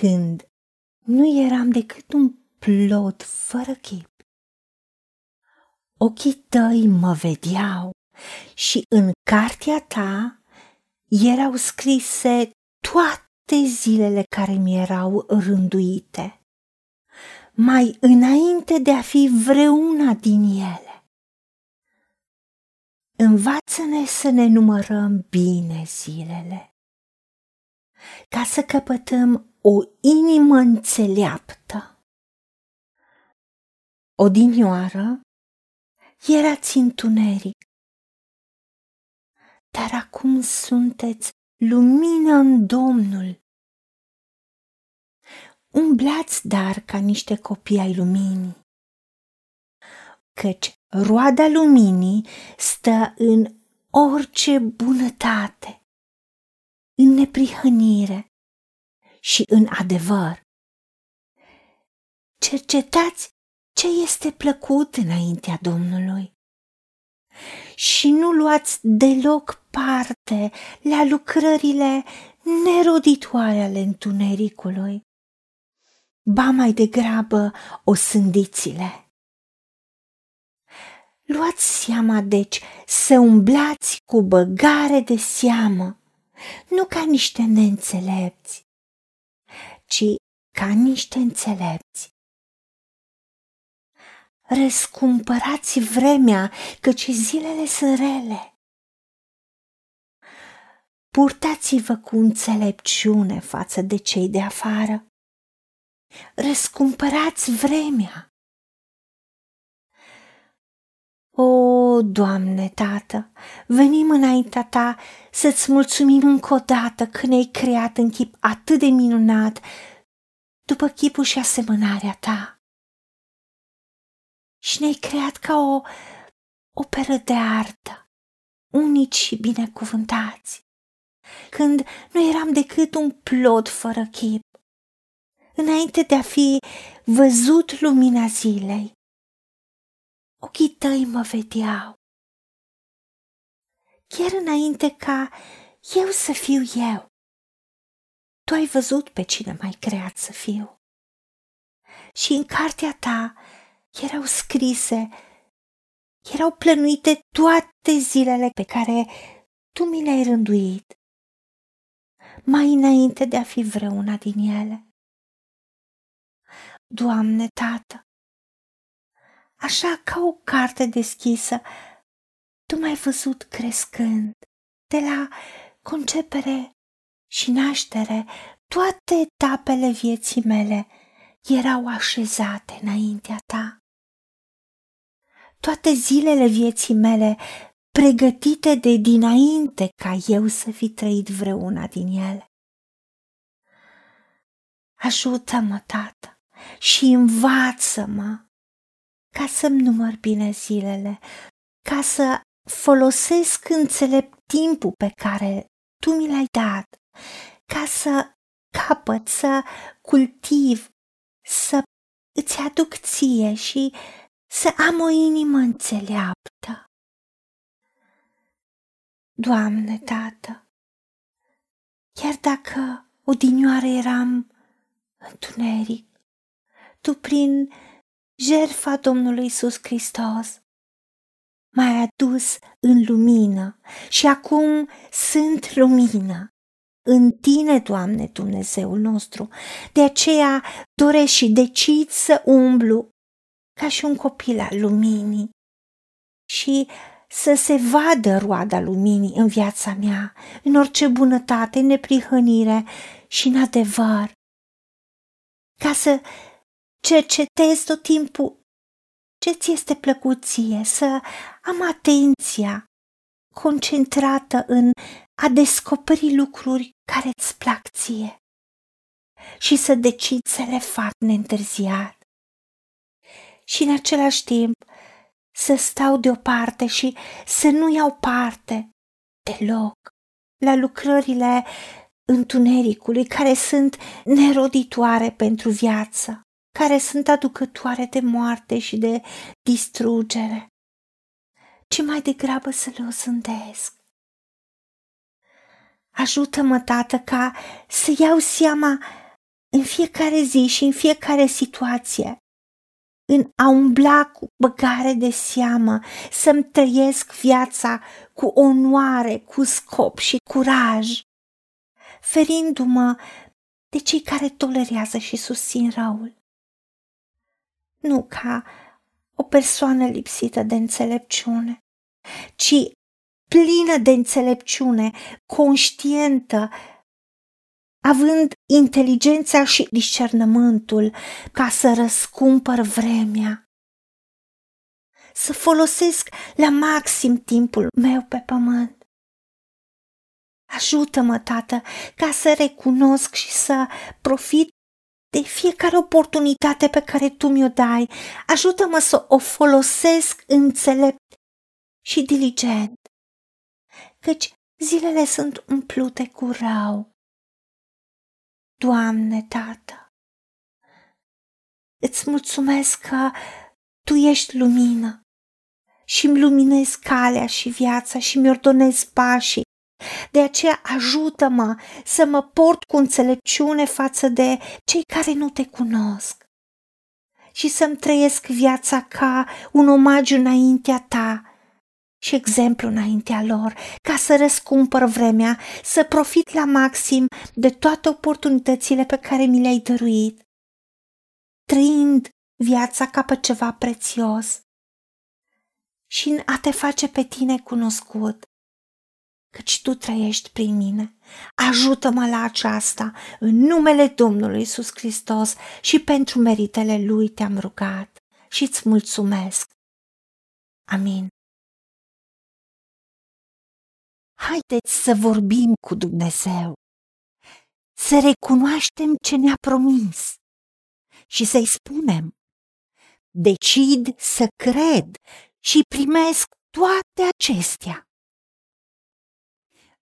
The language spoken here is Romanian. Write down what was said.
când nu eram decât un plod fără chip. Ochii tăi mă vedeau și în cartea ta erau scrise toate zilele care mi erau rânduite, mai înainte de a fi vreuna din ele. Învață-ne să ne numărăm bine zilele, ca să căpătăm o inimă înțeleaptă. Odinioară erați întuneric, dar acum sunteți lumină în Domnul. Umblați dar ca niște copii ai luminii, căci roada luminii stă în orice bunătate, în neprihănire și în adevăr. Cercetați ce este plăcut înaintea Domnului și nu luați deloc parte la lucrările neroditoare ale întunericului, ba mai degrabă o sândițile. Luați seama, deci, să umblați cu băgare de seamă, nu ca niște neînțelepți, ci ca niște înțelepți. Răscumpărați vremea, căci zilele sunt rele. Purtați-vă cu înțelepciune față de cei de afară. Răscumpărați vremea. O, Doamne, Tată, venim înaintea Ta să-ți mulțumim încă o dată că ne-ai creat în chip atât de minunat, după chipul și asemănarea Ta. Și ne-ai creat ca o operă de artă, unici și binecuvântați, când nu eram decât un plod fără chip, înainte de a fi văzut lumina zilei ochii tăi mă vedeau. Chiar înainte ca eu să fiu eu, tu ai văzut pe cine mai creat să fiu. Și în cartea ta erau scrise, erau plănuite toate zilele pe care tu mi le-ai rânduit, mai înainte de a fi vreuna din ele. Doamne, Tată, așa ca o carte deschisă. Tu m-ai văzut crescând, de la concepere și naștere, toate etapele vieții mele erau așezate înaintea ta. Toate zilele vieții mele pregătite de dinainte ca eu să fi trăit vreuna din ele. Ajută-mă, tată, și învață-mă ca să-mi număr bine zilele, ca să folosesc înțelept timpul pe care tu mi l-ai dat, ca să capăt, să cultiv, să îți aduc ție și să am o inimă înțeleaptă. Doamne, Tată, chiar dacă odinioară eram întuneric, Tu prin jertfa Domnului Isus Hristos m-ai adus în lumină și acum sunt lumină. În tine, Doamne Dumnezeul nostru, de aceea doresc și decid să umblu ca și un copil al luminii și să se vadă roada luminii în viața mea, în orice bunătate, neprihănire și în adevăr, ca să cercetez tot timpul. Ce ți este plăcut ție, să am atenția concentrată în a descoperi lucruri care îți plac ție și să decid să le fac neîntârziat. Și în același timp să stau deoparte și să nu iau parte deloc la lucrările întunericului care sunt neroditoare pentru viață care sunt aducătoare de moarte și de distrugere, ci mai degrabă să le osândesc. Ajută-mă, tată, ca să iau seama în fiecare zi și în fiecare situație, în a umbla cu băgare de seamă, să-mi trăiesc viața cu onoare, cu scop și curaj, ferindu-mă de cei care tolerează și susțin răul. Nu ca o persoană lipsită de înțelepciune, ci plină de înțelepciune, conștientă, având inteligența și discernământul ca să răscumpăr vremea, să folosesc la maxim timpul meu pe pământ. Ajută-mă, Tată, ca să recunosc și să profit de fiecare oportunitate pe care Tu mi-o dai. Ajută-mă să o folosesc înțelept și diligent, căci zilele sunt umplute cu rău. Doamne, Tată, îți mulțumesc că Tu ești lumină și îmi luminezi calea și viața și mi ordonezi pașii. De aceea ajută-mă să mă port cu înțelepciune față de cei care nu te cunosc și să-mi trăiesc viața ca un omagiu înaintea ta și exemplu înaintea lor, ca să răscumpăr vremea, să profit la maxim de toate oportunitățile pe care mi le-ai dăruit, trăind viața ca pe ceva prețios și în a te face pe tine cunoscut, căci tu trăiești prin mine. Ajută-mă la aceasta, în numele Domnului Isus Hristos și pentru meritele Lui te-am rugat și îți mulțumesc. Amin. Haideți să vorbim cu Dumnezeu, să recunoaștem ce ne-a promis și să-i spunem, decid să cred și primesc toate acestea.